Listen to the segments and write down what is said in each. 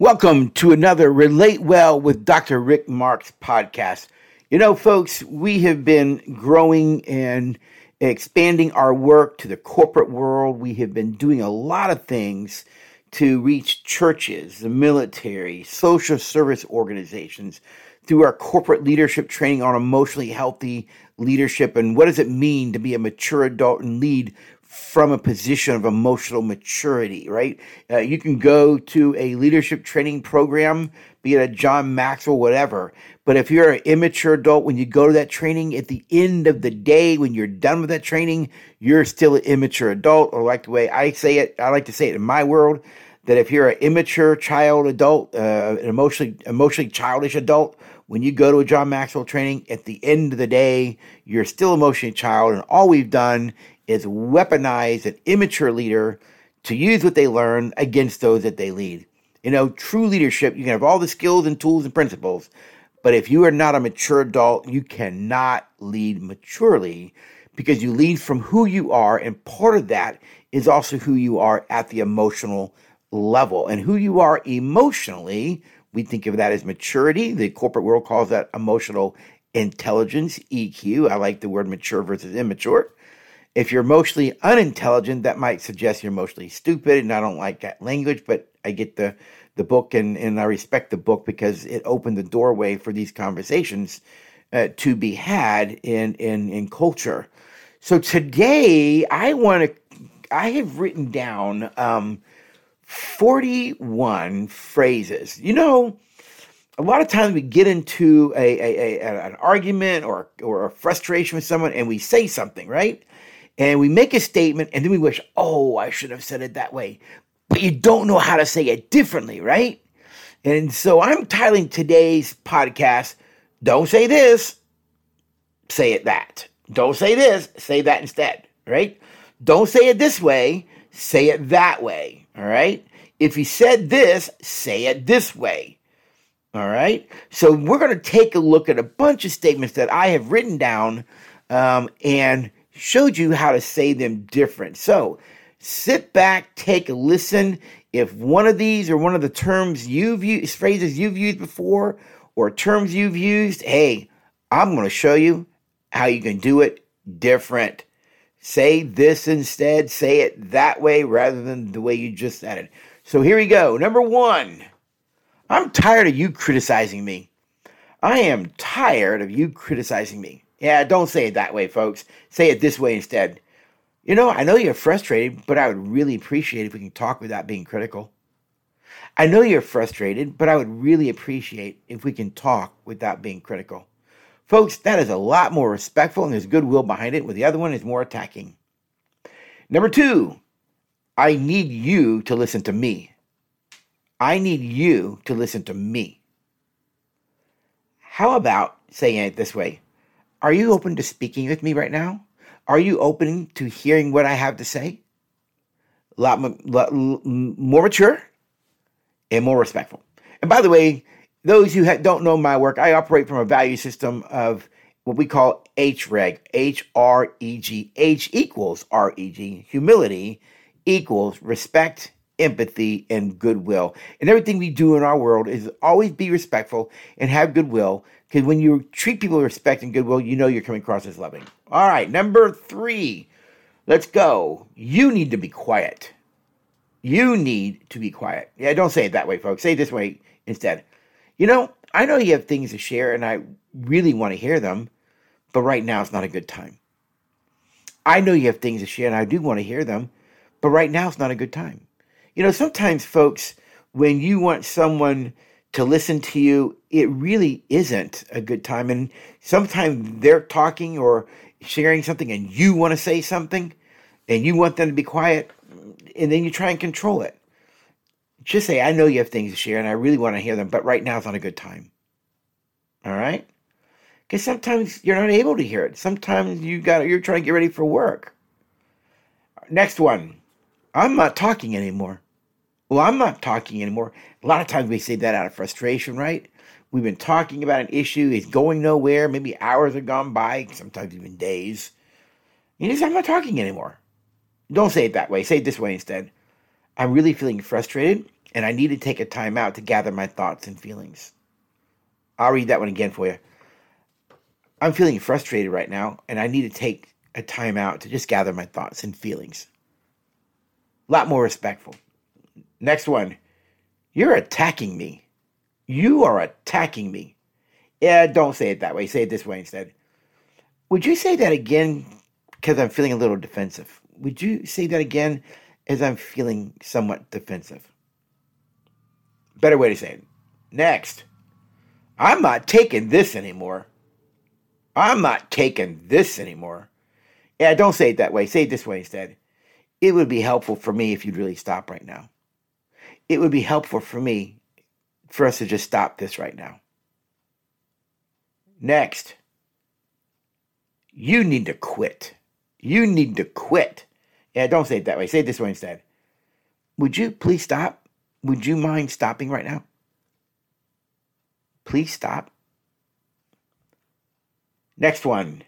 Welcome to another Relate Well with Dr. Rick Marks podcast. You know, folks, we have been growing and expanding our work to the corporate world. We have been doing a lot of things to reach churches, the military, social service organizations through our corporate leadership training on emotionally healthy leadership and what does it mean to be a mature adult and lead from a position of emotional maturity, right? Uh, you can go to a leadership training program, be it a John Maxwell, whatever. But if you're an immature adult, when you go to that training, at the end of the day, when you're done with that training, you're still an immature adult, or like the way I say it, I like to say it in my world, that if you're an immature child adult, uh, an emotionally emotionally childish adult, when you go to a John Maxwell training, at the end of the day, you're still emotionally child, and all we've done is weaponize an immature leader to use what they learn against those that they lead. You know, true leadership, you can have all the skills and tools and principles, but if you are not a mature adult, you cannot lead maturely because you lead from who you are, and part of that is also who you are at the emotional level. And who you are emotionally, we think of that as maturity. The corporate world calls that emotional intelligence, EQ. I like the word mature versus immature. If you're emotionally unintelligent, that might suggest you're emotionally stupid, and I don't like that language, but I get the the book and, and I respect the book because it opened the doorway for these conversations uh, to be had in, in in culture. So today I want to I have written down um, 41 phrases. You know, a lot of times we get into a, a, a, an argument or, or a frustration with someone and we say something, right? And we make a statement and then we wish, oh, I should have said it that way. But you don't know how to say it differently, right? And so I'm titling today's podcast, Don't Say This, Say It That. Don't say this, say that instead, right? Don't say it this way, say it that way, all right? If he said this, say it this way. All right. So we're going to take a look at a bunch of statements that I have written down um, and showed you how to say them different. So sit back, take a listen. If one of these or one of the terms you've used, phrases you've used before, or terms you've used, hey, I'm going to show you how you can do it different. Say this instead, say it that way rather than the way you just said it. So here we go. Number one, I'm tired of you criticizing me. I am tired of you criticizing me. Yeah, don't say it that way, folks. Say it this way instead. You know, I know you're frustrated, but I would really appreciate if we can talk without being critical. I know you're frustrated, but I would really appreciate if we can talk without being critical. Folks, that is a lot more respectful and there's goodwill behind it, where the other one is more attacking. Number two, I need you to listen to me. I need you to listen to me. How about saying it this way? Are you open to speaking with me right now? Are you open to hearing what I have to say? A lot, more mature and more respectful. And by the way, those who don't know my work, I operate from a value system of what we call HREG, H R E G. H equals R E G, humility equals respect, empathy, and goodwill. And everything we do in our world is always be respectful and have goodwill. Because when you treat people with respect and goodwill, you know you're coming across as loving. All right, number three. Let's go. You need to be quiet. You need to be quiet. Yeah, don't say it that way, folks. Say it this way instead. You know, I know you have things to share and I really want to hear them, but right now it's not a good time. I know you have things to share and I do want to hear them, but right now it's not a good time. You know, sometimes, folks, when you want someone to listen to you, it really isn't a good time. And sometimes they're talking or sharing something and you want to say something and you want them to be quiet and then you try and control it. Just say, I know you have things to share and I really want to hear them, but right now it's not a good time. All right? Because sometimes you're not able to hear it. Sometimes you got you're trying to get ready for work. Next one. I'm not talking anymore. Well, I'm not talking anymore. A lot of times we say that out of frustration, right? We've been talking about an issue, it's going nowhere, maybe hours have gone by, sometimes even days. You just, I'm not talking anymore. Don't say it that way. Say it this way instead. I'm really feeling frustrated and I need to take a time out to gather my thoughts and feelings. I'll read that one again for you. I'm feeling frustrated right now and I need to take a time out to just gather my thoughts and feelings. A lot more respectful. Next one. You're attacking me. You are attacking me. Yeah, don't say it that way. Say it this way instead. Would you say that again because I'm feeling a little defensive? Would you say that again as I'm feeling somewhat defensive? Better way to say it. Next. I'm not taking this anymore. I'm not taking this anymore. Yeah, don't say it that way. Say it this way instead. It would be helpful for me if you'd really stop right now. It would be helpful for me for us to just stop this right now. Next, you need to quit. You need to quit. Yeah, don't say it that way. Say it this way instead. Would you please stop? Would you mind stopping right now? Please stop. Next one.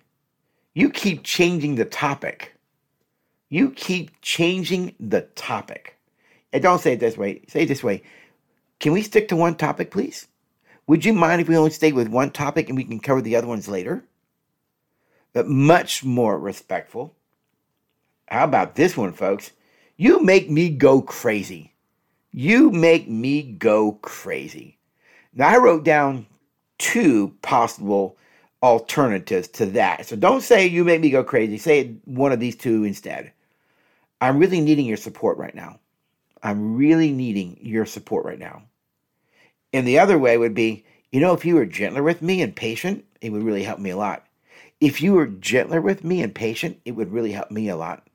You keep changing the topic. You keep changing the topic. And don't say it this way. Say it this way. Can we stick to one topic, please? Would you mind if we only stay with one topic and we can cover the other ones later? But much more respectful. How about this one, folks? You make me go crazy. You make me go crazy. Now, I wrote down two possible alternatives to that. So don't say you make me go crazy. Say one of these two instead. I'm really needing your support right now. I'm really needing your support right now. And the other way would be, you know, if you were gentler with me and patient, it would really help me a lot. If you were gentler with me and patient, it would really help me a lot.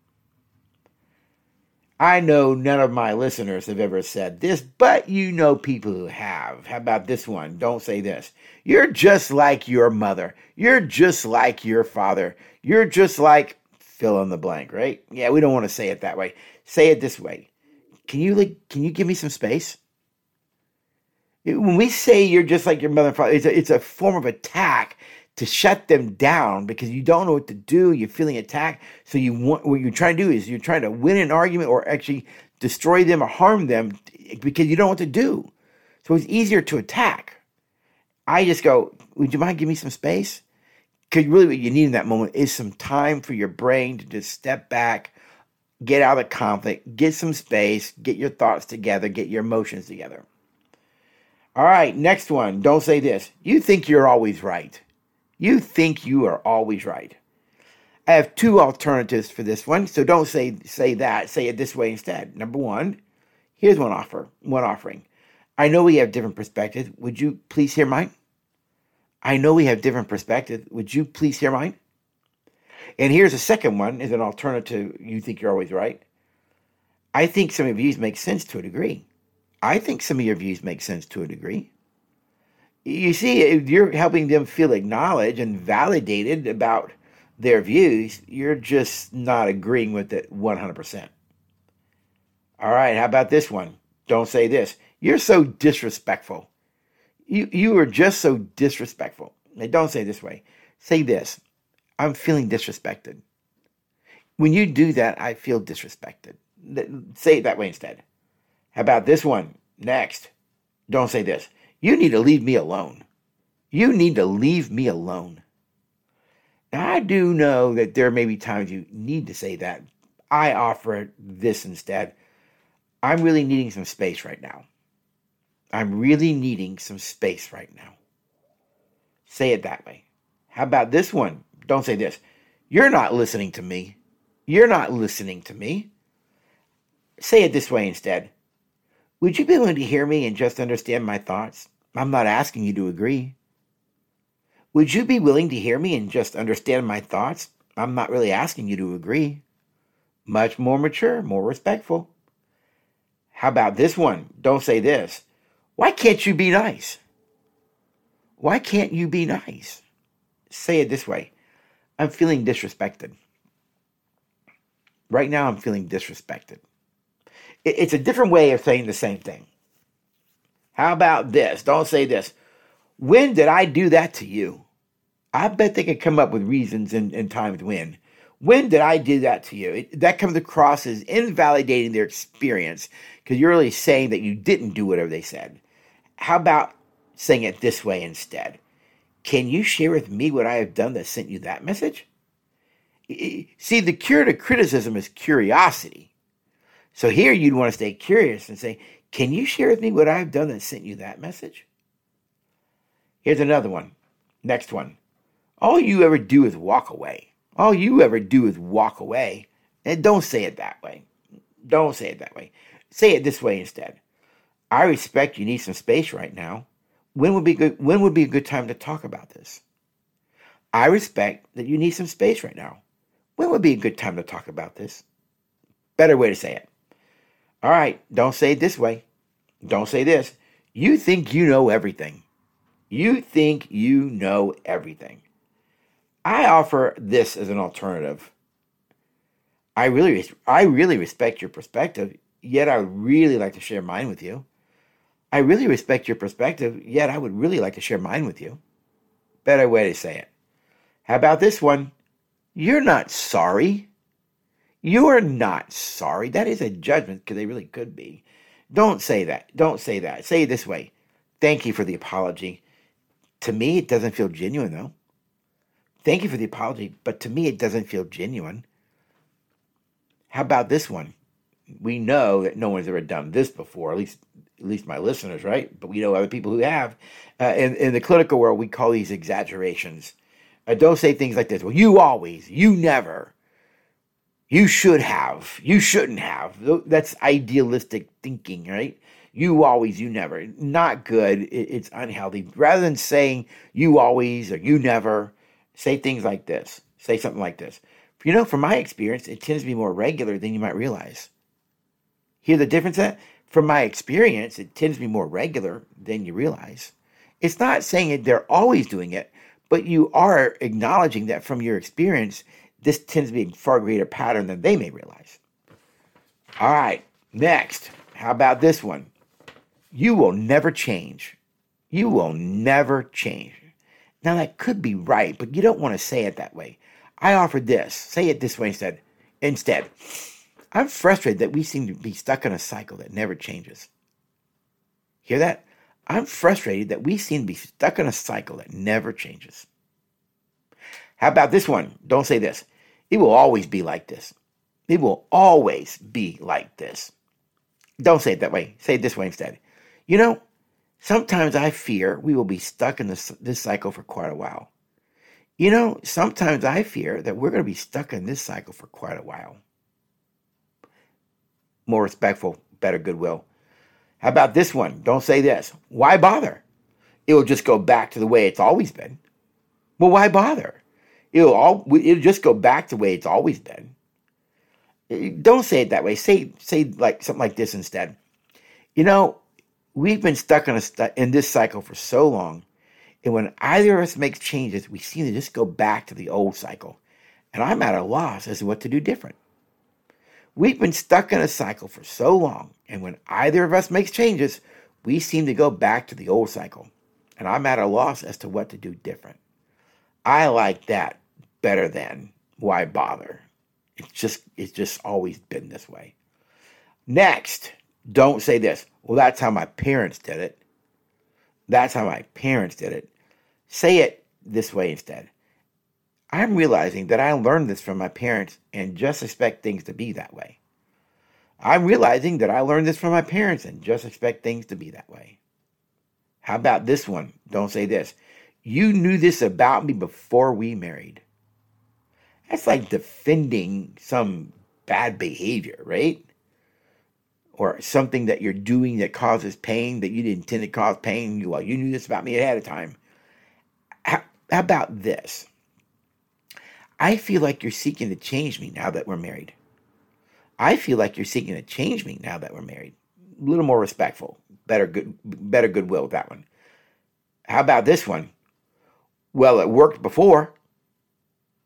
I know none of my listeners have ever said this, but you know people who have. How about this one? Don't say this. You're just like your mother. You're just like your father. You're just like fill in the blank, right? Yeah, we don't want to say it that way. Say it this way. Can you like can you give me some space? When we say you're just like your mother and father, it's a, it's a form of attack to shut them down because you don't know what to do. You're feeling attacked. So you want what you're trying to do is you're trying to win an argument or actually destroy them or harm them because you don't know what to do. So it's easier to attack. I just go, would you mind giving me some space? Because really what you need in that moment is some time for your brain to just step back, get out of the conflict, get some space, get your thoughts together, get your emotions together. All right, next one. Don't say this. You think you're always right. You think you are always right. I have two alternatives for this one, so don't say say that. Say it this way instead. Number one, here's one offer, one offering. I know we have different perspectives. Would you please hear mine? I know we have different perspectives. Would you please hear mine? And here's a second one is an alternative. You think you're always right. I think some of views make sense to a degree. I think some of your views make sense to a degree. You see, if you're helping them feel acknowledged and validated about their views, you're just not agreeing with it 100%. All right, how about this one? Don't say this. You're so disrespectful. You, you are just so disrespectful. Now, don't say this way. Say this I'm feeling disrespected. When you do that, I feel disrespected. Say it that way instead. How about this one? Next. Don't say this. You need to leave me alone. You need to leave me alone. Now, I do know that there may be times you need to say that. I offer this instead. I'm really needing some space right now. I'm really needing some space right now. Say it that way. How about this one? Don't say this. You're not listening to me. You're not listening to me. Say it this way instead. Would you be willing to hear me and just understand my thoughts? I'm not asking you to agree. Would you be willing to hear me and just understand my thoughts? I'm not really asking you to agree. Much more mature, more respectful. How about this one? Don't say this. Why can't you be nice? Why can't you be nice? Say it this way I'm feeling disrespected. Right now, I'm feeling disrespected. It's a different way of saying the same thing. How about this? Don't say this. When did I do that to you? I bet they could come up with reasons and, and times when. When did I do that to you? It, that comes across as invalidating their experience because you're really saying that you didn't do whatever they said. How about saying it this way instead? Can you share with me what I have done that sent you that message? See, the cure to criticism is curiosity. So here you'd want to stay curious and say, Can you share with me what I've done that sent you that message? Here's another one. Next one. All you ever do is walk away. All you ever do is walk away. And don't say it that way. Don't say it that way. Say it this way instead. I respect you need some space right now. When would be good when would be a good time to talk about this? I respect that you need some space right now. When would be a good time to talk about this? Better way to say it. All right, don't say it this way. Don't say this. You think you know everything. You think you know everything. I offer this as an alternative. I really, I really respect your perspective, yet I would really like to share mine with you. I really respect your perspective, yet I would really like to share mine with you. Better way to say it. How about this one? You're not sorry. You are not sorry. That is a judgment because they really could be. Don't say that. Don't say that. Say it this way. Thank you for the apology. To me, it doesn't feel genuine, though. Thank you for the apology, but to me, it doesn't feel genuine. How about this one? We know that no one's ever done this before, at least at least my listeners, right? But we know other people who have. Uh, in, in the clinical world, we call these exaggerations. Uh, don't say things like this. Well, you always, you never, you should have, you shouldn't have. That's idealistic thinking, right? You always, you never. Not good. It's unhealthy. Rather than saying you always or you never, say things like this. Say something like this. You know, from my experience, it tends to be more regular than you might realize. Hear the difference? That from my experience, it tends to be more regular than you realize. It's not saying that they're always doing it, but you are acknowledging that from your experience, this tends to be a far greater pattern than they may realize. All right, next. How about this one? You will never change. You will never change. Now, that could be right, but you don't want to say it that way. I offer this. Say it this way instead. Instead, I'm frustrated that we seem to be stuck in a cycle that never changes. Hear that? I'm frustrated that we seem to be stuck in a cycle that never changes. How about this one? Don't say this. It will always be like this. It will always be like this. Don't say it that way. Say it this way instead. You know, sometimes I fear we will be stuck in this, this cycle for quite a while. You know, sometimes I fear that we're going to be stuck in this cycle for quite a while more respectful, better goodwill. How about this one? Don't say this. Why bother? It will just go back to the way it's always been. Well, why bother? It'll all it'll just go back to the way it's always been. Eh, don't say it that way. Say say like something like this instead. You know, we've been stuck in a in this cycle for so long, and when either of us makes changes, we seem to just go back to the old cycle. And I'm at a loss as to what to do different. We've been stuck in a cycle for so long, and when either of us makes changes, we seem to go back to the old cycle. And I'm at a loss as to what to do different. I like that better than why bother. It's just it's just always been this way. Next, don't say this. Well, that's how my parents did it. That's how my parents did it. Say it this way instead. I'm realizing that I learned this from my parents and just expect things to be that way. I'm realizing that I learned this from my parents and just expect things to be that way. How about this one? Don't say this. You knew this about me before we married. That's like defending some bad behavior, right? Or something that you're doing that causes pain that you didn't intend to cause pain. Well, you knew this about me ahead of time. How, how about this? I feel like you're seeking to change me now that we're married. I feel like you're seeking to change me now that we're married. A little more respectful, better good, better goodwill with that one. How about this one? Well, it worked before.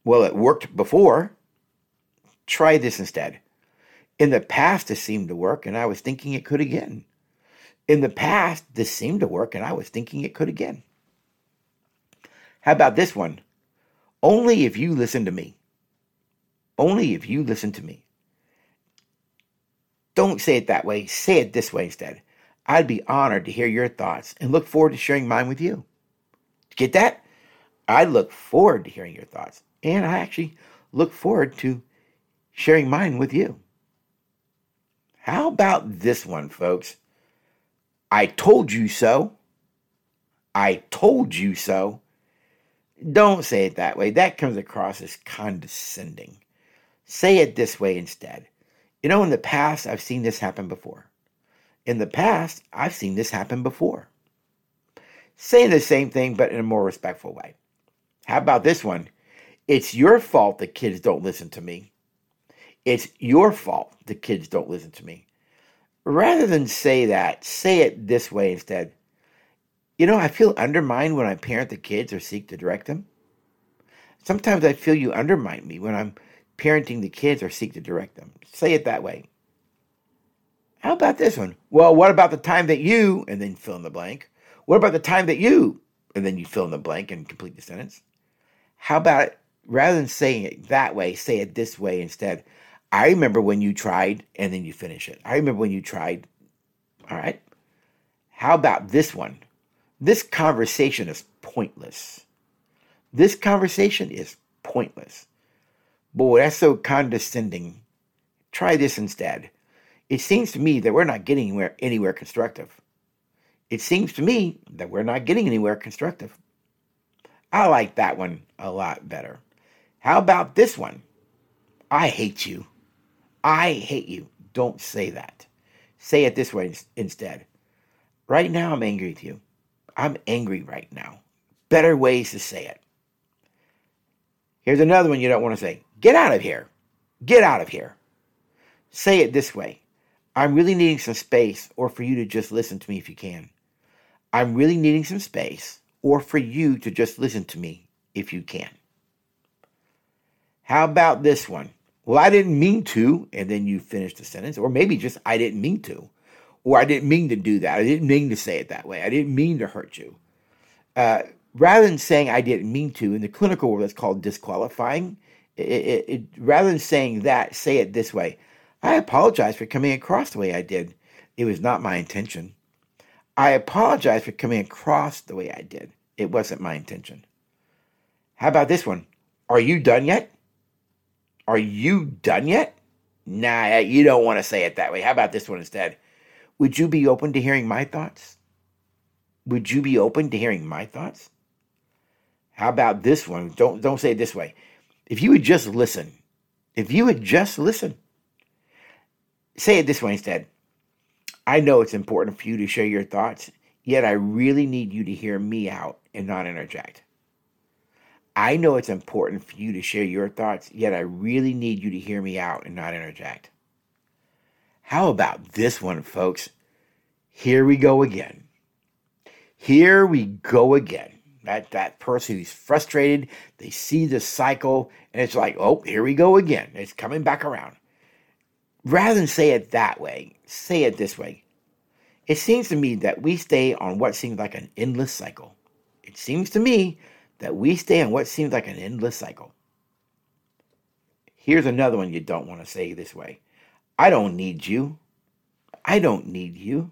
Well, it worked before. Try this instead. In the past, this seemed to work, and I was thinking it could again. In the past, this seemed to work, and I was thinking it could again. How about this one? Only if you listen to me. only if you listen to me. Don't say it that way. Say it this way instead. I'd be honored to hear your thoughts and look forward to sharing mine with you. Get that? I look forward to hearing your thoughts, and I actually look forward to sharing mine with you. How about this one, folks? I told you so. I told you so. Don't say it that way. That comes across as condescending. Say it this way instead. You know, in the past, I've seen this happen before. In the past, I've seen this happen before. Saying the same thing, but in a more respectful way. How about this one? It's your fault the kids don't listen to me. It's your fault the kids don't listen to me. Rather than say that, say it this way instead. You know, I feel undermined when I parent the kids or seek to direct them. Sometimes I feel you undermine me when I'm parenting the kids or seek to direct them. Say it that way. How about this one? Well, what about the time that you, and then fill in the blank? What about the time that you, and then you fill in the blank and complete the sentence? How about it, rather than saying it that way, say it this way instead? I remember when you tried, and then you finish it. I remember when you tried. All right. How about this one? This conversation is pointless. This conversation is pointless. Boy, that's so condescending. Try this instead. It seems to me that we're not getting anywhere, anywhere constructive. It seems to me that we're not getting anywhere constructive. I like that one a lot better. How about this one? I hate you. I hate you. Don't say that. Say it this way instead. Right now, I'm angry with you. I'm angry right now. Better ways to say it. Here's another one you don't want to say Get out of here. Get out of here. Say it this way I'm really needing some space, or for you to just listen to me if you can. I'm really needing some space, or for you to just listen to me if you can. How about this one? Well, I didn't mean to, and then you finish the sentence, or maybe just I didn't mean to, or I didn't mean to do that. I didn't mean to say it that way. I didn't mean to hurt you. Uh, rather than saying I didn't mean to, in the clinical world, that's called disqualifying. It, it, it, rather than saying that, say it this way I apologize for coming across the way I did. It was not my intention. I apologize for coming across the way I did. It wasn't my intention. How about this one? Are you done yet? Are you done yet? Nah, eh, you don't want to say it that way. How about this one instead? Would you be open to hearing my thoughts? Would you be open to hearing my thoughts? How about this one? Don't don't say it this way. If you would just listen, if you would just listen, say it this way instead. I know it's important for you to share your thoughts, yet I really need you to hear me out and not interject. I know it's important for you to share your thoughts, yet I really need you to hear me out and not interject. How about this one, folks? Here we go again. Here we go again. That that person who's frustrated, they see the cycle, and it's like, oh, here we go again. It's coming back around. Rather than say it that way, say it this way. It seems to me that we stay on what seems like an endless cycle. It seems to me that we stay in what seems like an endless cycle. Here's another one you don't want to say this way I don't need you. I don't need you.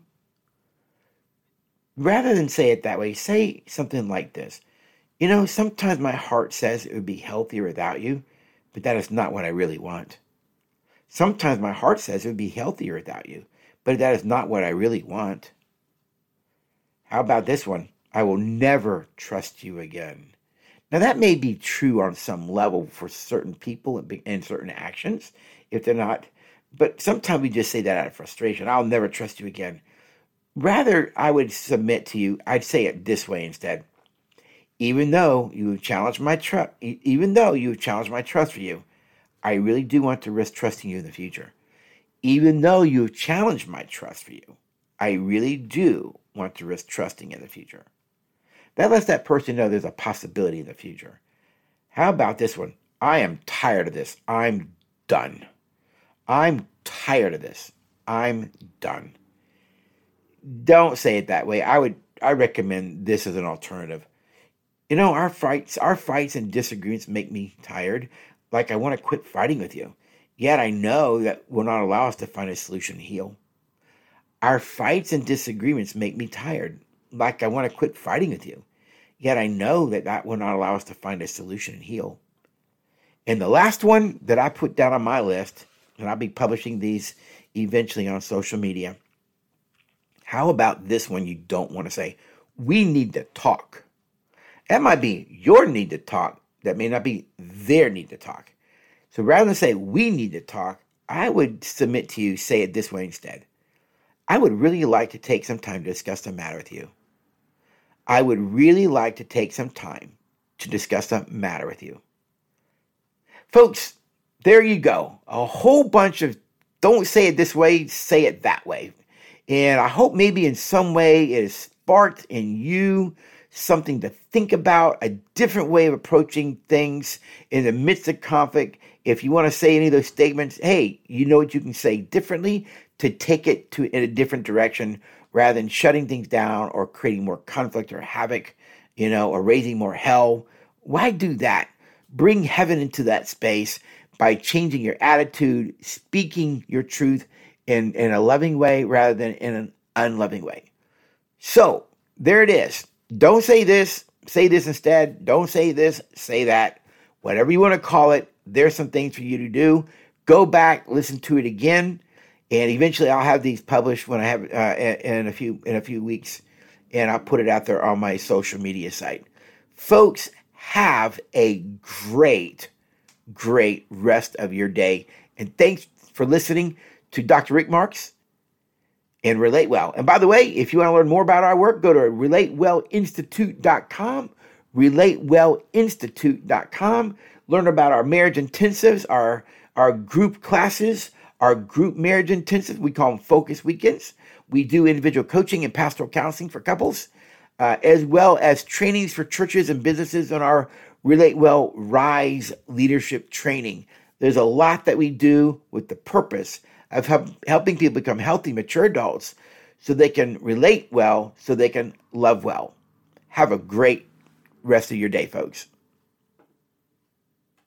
Rather than say it that way, say something like this You know, sometimes my heart says it would be healthier without you, but that is not what I really want. Sometimes my heart says it would be healthier without you, but that is not what I really want. How about this one? I will never trust you again. Now, that may be true on some level for certain people and certain actions, if they're not, but sometimes we just say that out of frustration. I'll never trust you again. Rather, I would submit to you, I'd say it this way instead. Even though you have challenged my trust, even though you have challenged my trust for you, I really do want to risk trusting you in the future. Even though you have challenged my trust for you, I really do want to risk trusting in the future. That lets that person know there's a possibility in the future. How about this one? I am tired of this. I'm done. I'm tired of this. I'm done. Don't say it that way. I would I recommend this as an alternative. You know, our fights, our fights and disagreements make me tired. like I want to quit fighting with you. Yet I know that will not allow us to find a solution to heal. Our fights and disagreements make me tired, like I want to quit fighting with you. Yet I know that that will not allow us to find a solution and heal. And the last one that I put down on my list, and I'll be publishing these eventually on social media. How about this one you don't want to say? We need to talk. That might be your need to talk. That may not be their need to talk. So rather than say we need to talk, I would submit to you, say it this way instead. I would really like to take some time to discuss the matter with you. I would really like to take some time to discuss the matter with you. Folks, there you go. A whole bunch of don't say it this way, say it that way. And I hope maybe in some way it has sparked in you something to think about, a different way of approaching things in the midst of conflict. If you want to say any of those statements, hey, you know what you can say differently to take it to in a different direction rather than shutting things down or creating more conflict or havoc, you know, or raising more hell. Why do that? Bring heaven into that space by changing your attitude, speaking your truth in, in a loving way rather than in an unloving way. So there it is. Don't say this, say this instead. Don't say this, say that. Whatever you want to call it, there's some things for you to do. Go back, listen to it again, and eventually I'll have these published when I have uh, in a few in a few weeks, and I'll put it out there on my social media site. Folks, have a great, great rest of your day, and thanks for listening to Dr. Rick Marks and Relate Well. And by the way, if you want to learn more about our work, go to relatewellinstitute.com, relatewellinstitute.com. Learn about our marriage intensives, our, our group classes, our group marriage intensives. We call them focus weekends. We do individual coaching and pastoral counseling for couples, uh, as well as trainings for churches and businesses on our Relate Well Rise leadership training. There's a lot that we do with the purpose of help, helping people become healthy, mature adults so they can relate well, so they can love well. Have a great rest of your day, folks.